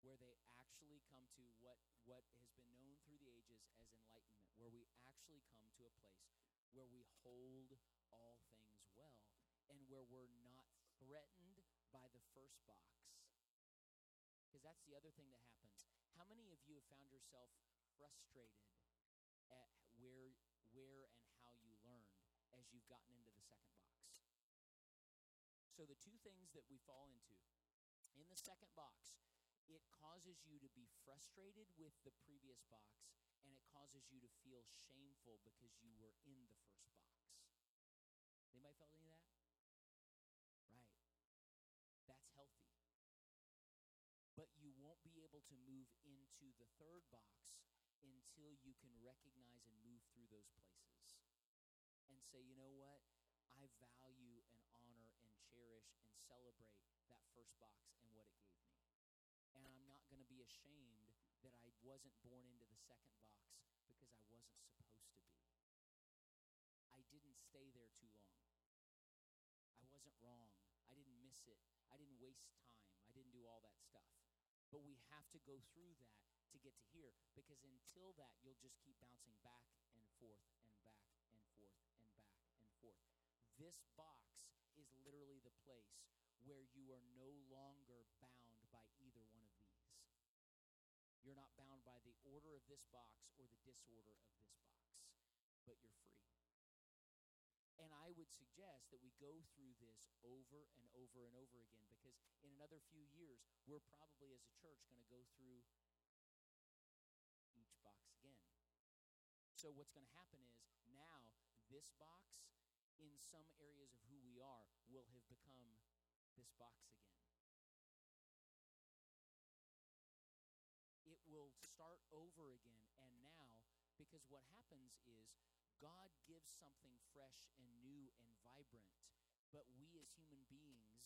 where they actually come to what, what has been known through the ages as enlightenment, where we actually come to a place where we hold all things well and where we're not threatened by the first box. Because that's the other thing that happens. How many of you have found yourself frustrated at where, where and how you learned as you've gotten into the second box? So, the two things that we fall into in the second box, it causes you to be frustrated with the previous box, and it causes you to feel shameful because you were in the first box. Anybody felt any of that? Right. That's healthy. But you won't be able to move into the third box until you can recognize and move through those places and say, you know what? I value and honor and cherish and celebrate that first box and what it gave me. And I'm not going to be ashamed that I wasn't born into the second box because I wasn't supposed to be. I didn't stay there too long. I wasn't wrong. I didn't miss it. I didn't waste time. I didn't do all that stuff. But we have to go through that to get to here because until that, you'll just keep bouncing back and forth and back and forth and back and forth. This box is literally the place where you are no longer bound by either one of these. You're not bound by the order of this box or the disorder of this box, but you're free. And I would suggest that we go through this over and over and over again because in another few years, we're probably as a church going to go through each box again. So, what's going to happen is now this box, in some areas of who we are, will have become this box again. It will start over again, and now, because what happens is God gives something fresh and new and vibrant, but we as human beings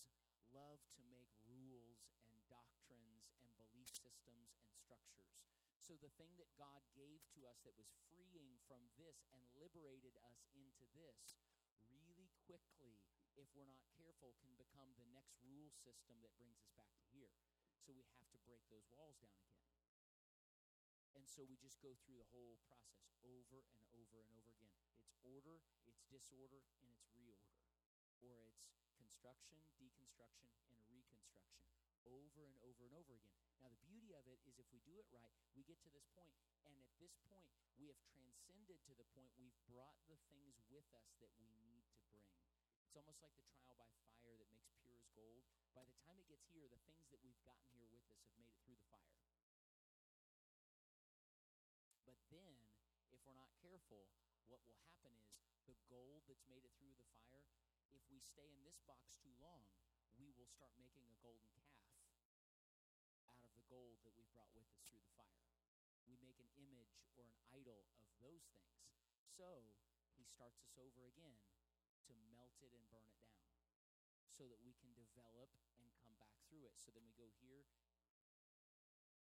love to make rules and doctrines and belief systems and structures. So the thing that God gave to us that was freeing from this and liberated us into this really quickly if we're not careful, can become the next rule system that brings us back to here. So we have to break those walls down again. And so we just go through the whole process over and over and over again. It's order, it's disorder, and it's reorder. Or it's construction, deconstruction, and reconstruction over and over and over again. Now, the beauty of it is if we do it right, we get to this point, and at this point, we have transcended to the point we've brought the things with us that we need to bring. It's almost like the trial by fire that makes pure as gold. By the time it gets here, the things that we've gotten here with us have made it through the fire. But then, if we're not careful, what will happen is the gold that's made it through the fire, if we stay in this box too long, we will start making a golden calf out of the gold that we've brought with us through the fire. We make an image or an idol of those things. So, he starts us over again to melt it and burn it down so that we can develop and come back through it. So then we go here.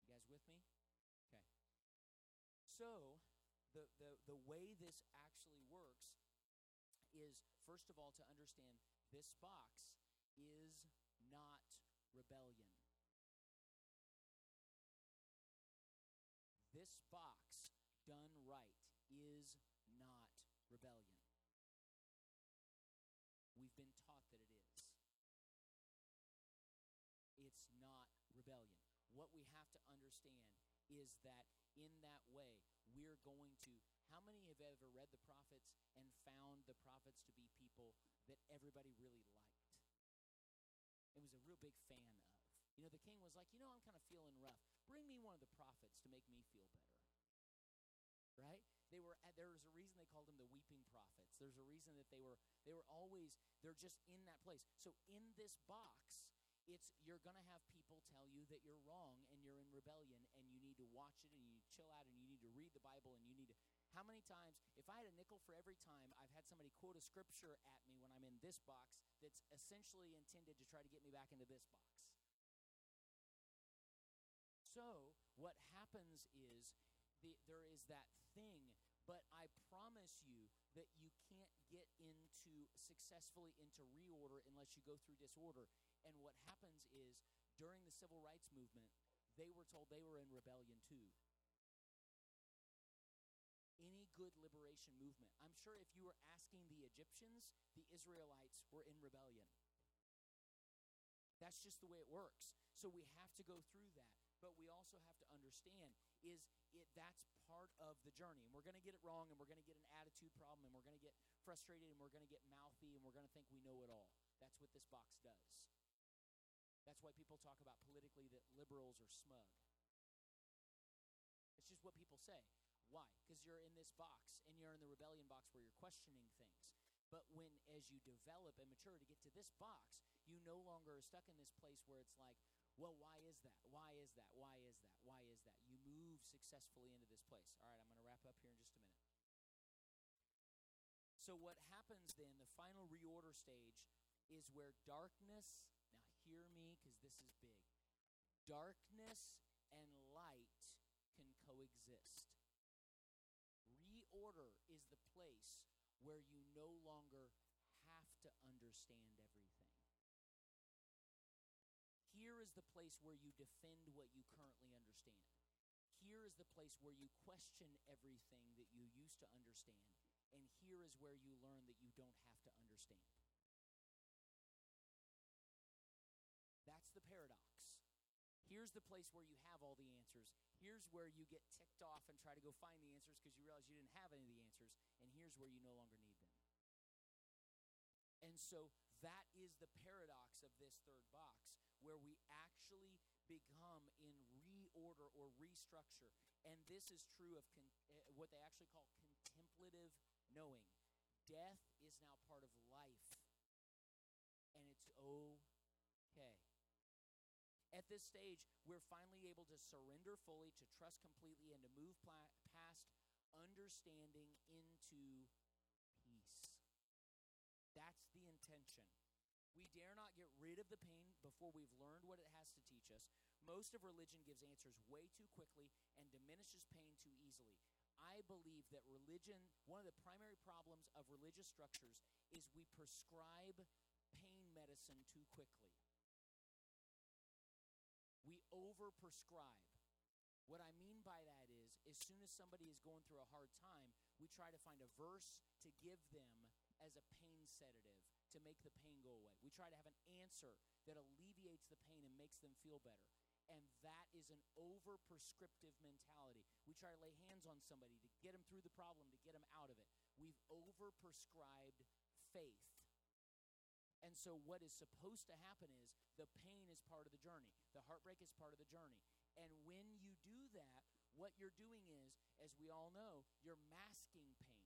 You guys with me? Okay. So the, the, the way this actually works is, first of all, to understand this box is not rebellion. What we have to understand is that in that way, we're going to. How many have ever read the prophets and found the prophets to be people that everybody really liked? It was a real big fan of. You know, the king was like, you know, I'm kind of feeling rough. Bring me one of the prophets to make me feel better. Right? They were uh, there was a reason they called them the weeping prophets. There's a reason that they were they were always they're just in that place. So in this box, it's you're going to have people tell you that you're wrong and you're in rebellion and you need to watch it and you chill out and you need to read the Bible and you need to how many times if I had a nickel for every time I've had somebody quote a scripture at me when I'm in this box that's essentially intended to try to get me back into this box. So, what happens is the, there is that thing But I promise you that you can't get into successfully into reorder unless you go through disorder. And what happens is during the civil rights movement, they were told they were in rebellion too. Any good liberation movement. I'm sure if you were asking the Egyptians, the Israelites were in rebellion. That's just the way it works. So we have to go through that. But we also have to understand is it that's part of the journey. And we're going to get it wrong and we're going to get an attitude problem and we're going to get frustrated and we're going to get mouthy and we're going to think we know it all. That's what this box does. That's why people talk about politically that liberals are smug. It's just what people say. Why? Because you're in this box and you're in the rebellion box where you're questioning things. But when, as you develop and mature to get to this box, you no longer are stuck in this place where it's like, well, why is that? Why is that? Why is that? Why is that? You move successfully into this place. All right, I'm going to wrap up here in just a minute. So, what happens then, the final reorder stage, is where darkness, hear me because this is big, darkness and light can coexist. Reorder is the place where you no longer have to understand everything. Here is the place where you defend what you currently understand. Here is the place where you question everything that you used to understand. And here is where you learn that you don't have to understand. Here's the place where you have all the answers. Here's where you get ticked off and try to go find the answers because you realize you didn't have any of the answers. And here's where you no longer need them. And so that is the paradox of this third box where we actually become in reorder or restructure. And this is true of con- uh, what they actually call contemplative knowing. Death is now part of life, and it's okay. At this stage, we're finally able to surrender fully, to trust completely, and to move past understanding into peace. That's the intention. We dare not get rid of the pain before we've learned what it has to teach us. Most of religion gives answers way too quickly and diminishes pain too easily. I believe that religion, one of the primary problems of religious structures is we prescribe pain medicine too quickly. Overprescribe. What I mean by that is, as soon as somebody is going through a hard time, we try to find a verse to give them as a pain sedative to make the pain go away. We try to have an answer that alleviates the pain and makes them feel better. And that is an over prescriptive mentality. We try to lay hands on somebody to get them through the problem, to get them out of it. We've over prescribed faith. And so, what is supposed to happen is the pain is part of the journey, the heartbreak is part of the journey. And when you do that, what you're doing is, as we all know, you're masking pain.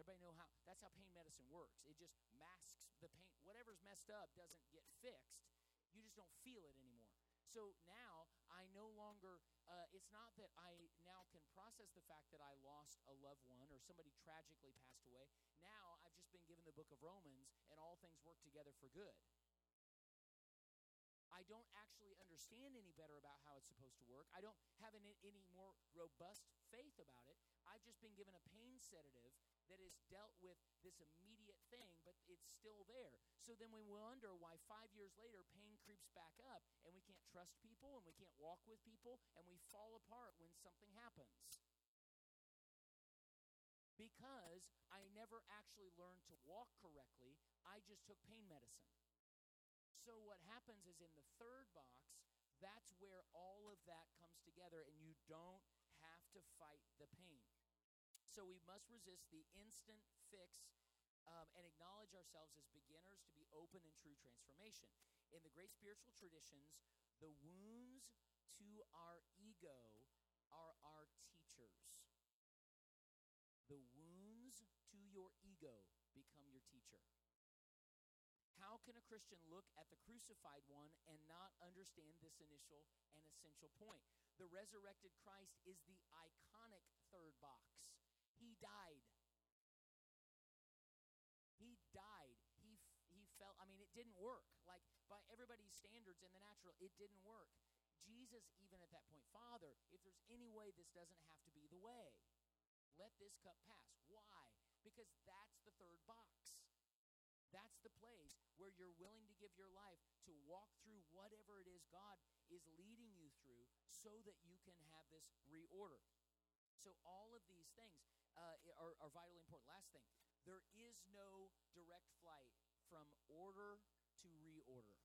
Everybody know how that's how pain medicine works. It just masks the pain. Whatever's messed up doesn't get fixed. You just don't feel it anymore. So now I no longer, uh, it's not that I now can process the fact that I lost a loved one or somebody tragically passed away. Now I've just been given the book of Romans and all things work together for good. I don't actually understand any better about how it's supposed to work. I don't have any, any more robust faith about it. I've just been given a pain sedative that has dealt with this immediate thing, but it's still there. So then we wonder why five years later pain creeps back up and we can't trust people and we can't walk with people and we fall apart when something happens. Because I never actually learned to walk correctly, I just took pain medicine. So what happens is in the third box, that's where all of that comes together and you don't have to fight the pain. So we must resist the instant fix um, and acknowledge ourselves as beginners to be open in true transformation. In the great spiritual traditions, the wounds to our ego are our teachers. The wounds to your ego become your teacher. How can a Christian look at the crucified one and not understand this initial and essential point? The resurrected Christ is the iconic third box. He died. He died. He he felt I mean it didn't work. Like by everybody's standards in the natural, it didn't work. Jesus even at that point, Father, if there's any way this doesn't have to be the way. let this cup pass. Why? Because that's the third box. That's the place where you're willing to give your life to walk through whatever it is God is leading you through so that you can have this reorder. So, all of these things uh, are, are vitally important. Last thing there is no direct flight from order to reorder.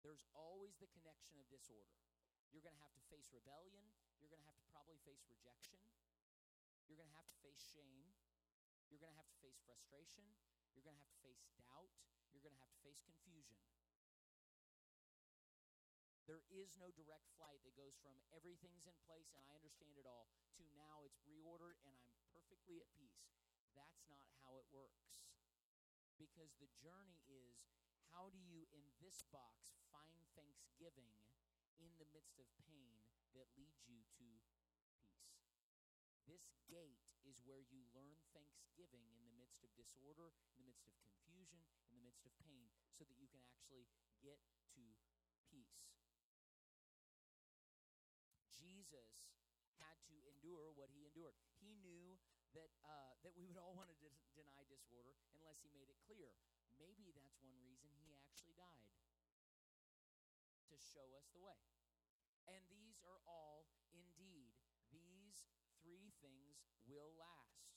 There's always the connection of disorder. You're going to have to face rebellion. You're going to have to probably face rejection. You're going to have to face shame. You're going to have to face frustration. You're going to have to face doubt. You're going to have to face confusion. There is no direct flight that goes from everything's in place and I understand it all to now it's reordered and I'm perfectly at peace. That's not how it works. Because the journey is how do you, in this box, find thanksgiving in the midst of pain that leads you to peace? This gate is where you learn thanksgiving in the midst of disorder, in the midst of confusion, in the midst of pain, so that you can actually get to peace. Jesus had to endure what he endured. He knew that uh, that we would all want to de- deny disorder unless he made it clear. Maybe that's one reason he actually died to show us the way. And these are all indeed these three things will last.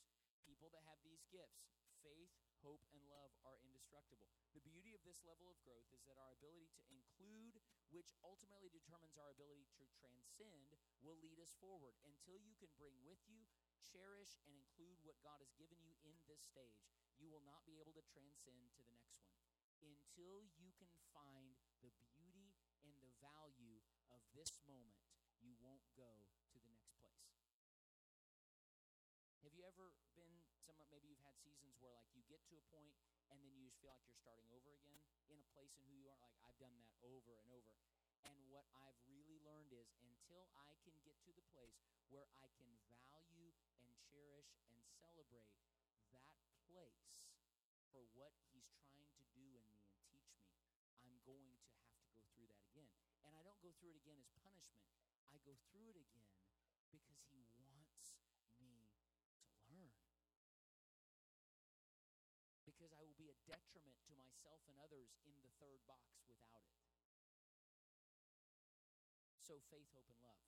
People that have these gifts, faith, hope, and love are indestructible. The beauty of this level of growth is that our ability to include, which ultimately determines our ability to transcend, will lead us forward until you can bring with you, cherish, and include what God has given you in this stage. You will not be able to transcend to the next one until you can find the beauty and the value of this moment. You won't go to the next place. Have you ever been some maybe you've had seasons where like you get to a point and then you just feel like you're starting over again in a place in who you are like I've done that over and over. And what I've really learned is until I can get to the place where I can value and cherish and celebrate that place for what he's trying to do in me and teach me, I'm going to have to go through that again. And I don't go through it again as punishment. I go through it again because he wants me to learn. Because I will be a detriment to myself and others in the third box without it. So, faith, hope, and love.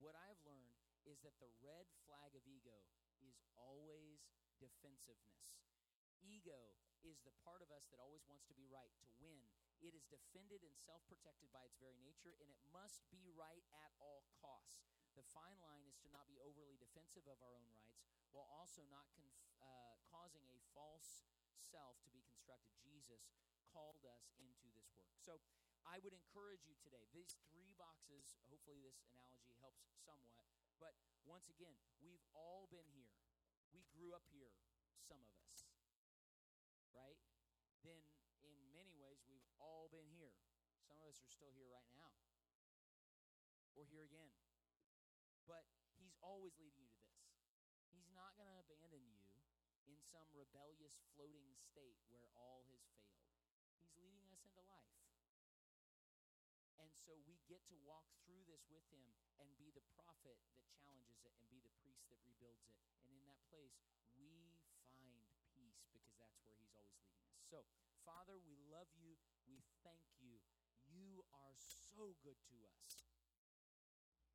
What I've learned is that the red flag of ego is always defensiveness. Ego is the part of us that always wants to be right, to win. It is defended and self protected by its very nature, and it must be right at all costs. The fine line is to not be overly defensive of our own rights while also not conf- uh, causing a false self to be constructed. Jesus called us into this work. So I would encourage you today, these three boxes, hopefully this analogy helps somewhat, but once again, we've all been here. We grew up here, some of us, right? Then, in many ways, we've all been here. Some of us are still here right now. Or here again. But He's always leading you to this. He's not going to abandon you in some rebellious floating state where all has failed. He's leading us into life. And so we get to walk through this with him and be the prophet that challenges it and be the priest that rebuilds it. And in that place, we find peace because that's where he's always leading us. So, Father, we love you. We thank you. You are so good to us.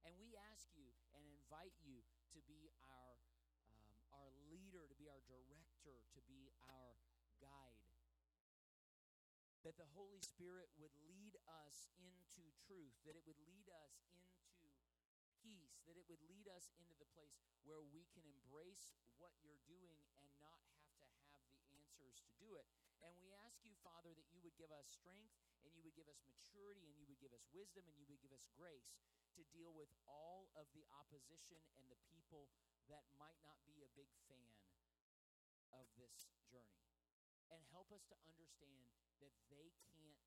And we ask you and invite you to be our um, our leader, to be our director, that the Holy Spirit would lead us into truth, that it would lead us into peace, that it would lead us into the place where we can embrace what you're doing and not have to have the answers to do it. And we ask you, Father, that you would give us strength and you would give us maturity and you would give us wisdom and you would give us grace to deal with all of the opposition and the people that might not be a big fan of this journey. And help us to understand that they can't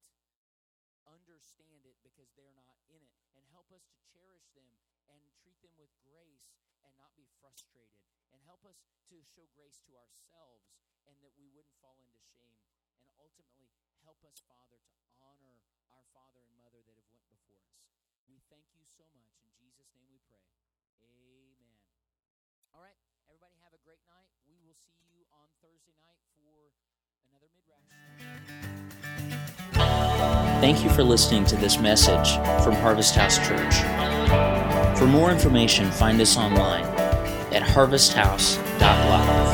understand it because they're not in it. And help us to cherish them and treat them with grace and not be frustrated. And help us to show grace to ourselves and that we wouldn't fall into shame. And ultimately, help us, Father, to honor our father and mother that have went before us. We thank you so much. In Jesus' name we pray. Amen. All right, everybody have a great night. We will see you on Thursday night for. Thank you for listening to this message from Harvest House Church. For more information, find us online at harvesthouse.live.